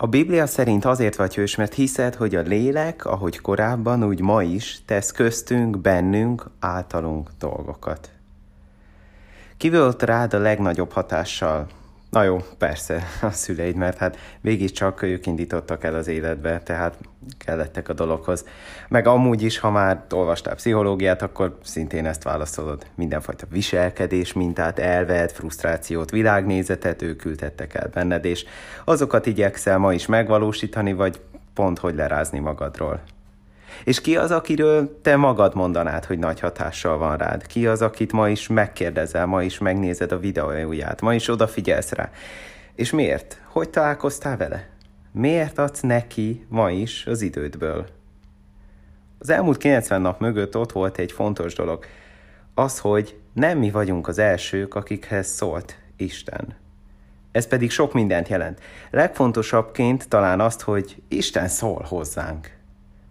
A Biblia szerint azért vagy hős, mert hiszed, hogy a lélek, ahogy korábban, úgy ma is, tesz köztünk, bennünk, általunk dolgokat. Ki volt rád a legnagyobb hatással? Na jó, persze, a szüleid, mert hát csak ők indítottak el az életbe, tehát kellettek a dologhoz. Meg amúgy is, ha már olvastál pszichológiát, akkor szintén ezt válaszolod. Mindenfajta viselkedés mintát, elved, frusztrációt, világnézetet ők küldettek el benned, és azokat igyekszel ma is megvalósítani, vagy pont hogy lerázni magadról. És ki az, akiről te magad mondanád, hogy nagy hatással van rád? Ki az, akit ma is megkérdezel, ma is megnézed a videóját, ma is odafigyelsz rá? És miért? Hogy találkoztál vele? Miért adsz neki ma is az idődből? Az elmúlt 90 nap mögött ott volt egy fontos dolog. Az, hogy nem mi vagyunk az elsők, akikhez szólt Isten. Ez pedig sok mindent jelent. Legfontosabbként talán azt, hogy Isten szól hozzánk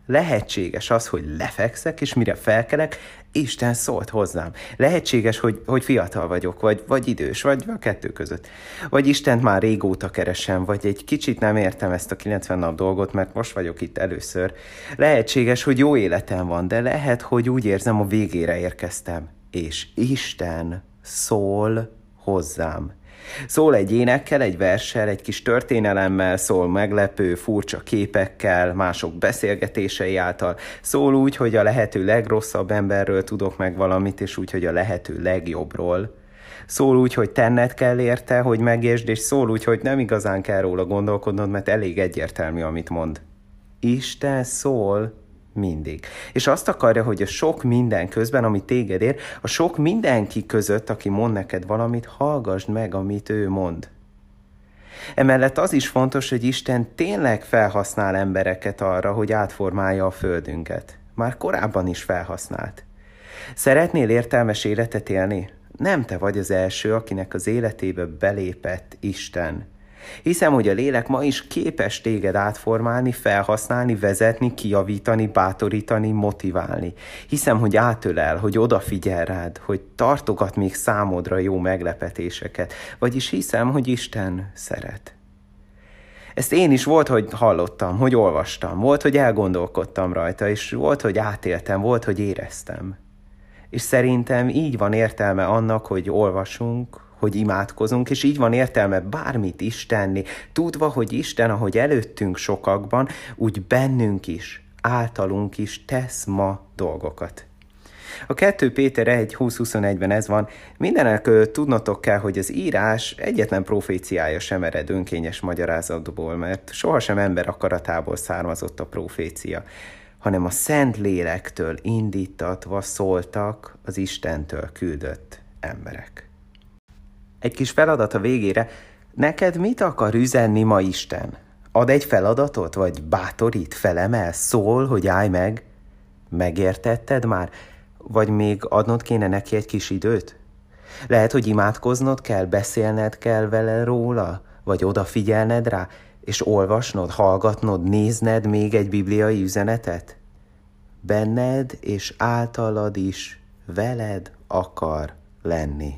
lehetséges az, hogy lefekszek, és mire felkelek, Isten szólt hozzám. Lehetséges, hogy, hogy fiatal vagyok, vagy, vagy idős, vagy a kettő között. Vagy Istent már régóta keresem, vagy egy kicsit nem értem ezt a 90 nap dolgot, mert most vagyok itt először. Lehetséges, hogy jó életem van, de lehet, hogy úgy érzem, a végére érkeztem. És Isten szól hozzám. Szól egy énekkel, egy verssel, egy kis történelemmel, szól meglepő, furcsa képekkel, mások beszélgetései által, szól úgy, hogy a lehető legrosszabb emberről tudok meg valamit, és úgy, hogy a lehető legjobbról. Szól úgy, hogy tenned kell érte, hogy megértsd, és szól úgy, hogy nem igazán kell róla gondolkodnod, mert elég egyértelmű, amit mond. Isten szól, mindig. És azt akarja, hogy a sok minden közben, ami téged ér, a sok mindenki között, aki mond neked valamit, hallgassd meg, amit ő mond. Emellett az is fontos, hogy Isten tényleg felhasznál embereket arra, hogy átformálja a földünket. Már korábban is felhasznált. Szeretnél értelmes életet élni? Nem te vagy az első, akinek az életébe belépett Isten. Hiszem, hogy a lélek ma is képes téged átformálni, felhasználni, vezetni, kijavítani, bátorítani, motiválni. Hiszem, hogy átölel, hogy odafigyel rád, hogy tartogat még számodra jó meglepetéseket. Vagyis hiszem, hogy Isten szeret. Ezt én is volt, hogy hallottam, hogy olvastam, volt, hogy elgondolkodtam rajta, és volt, hogy átéltem, volt, hogy éreztem. És szerintem így van értelme annak, hogy olvasunk, hogy imádkozunk, és így van értelme bármit is tenni, tudva, hogy Isten, ahogy előttünk sokakban, úgy bennünk is, általunk is tesz ma dolgokat. A 2 Péter 1, 20-21-ben ez van, mindenek tudnotok kell, hogy az írás egyetlen proféciája sem ered önkényes magyarázatból, mert sohasem ember akaratából származott a profécia, hanem a Szent Lélektől indítatva szóltak az Istentől küldött emberek. Egy kis feladat a végére. Neked mit akar üzenni ma Isten? Ad egy feladatot, vagy bátorít, felemel, szól, hogy állj meg? Megértetted már? Vagy még adnod kéne neki egy kis időt? Lehet, hogy imádkoznod kell, beszélned kell vele róla, vagy odafigyelned rá, és olvasnod, hallgatnod, nézned még egy bibliai üzenetet? Benned és általad is veled akar lenni.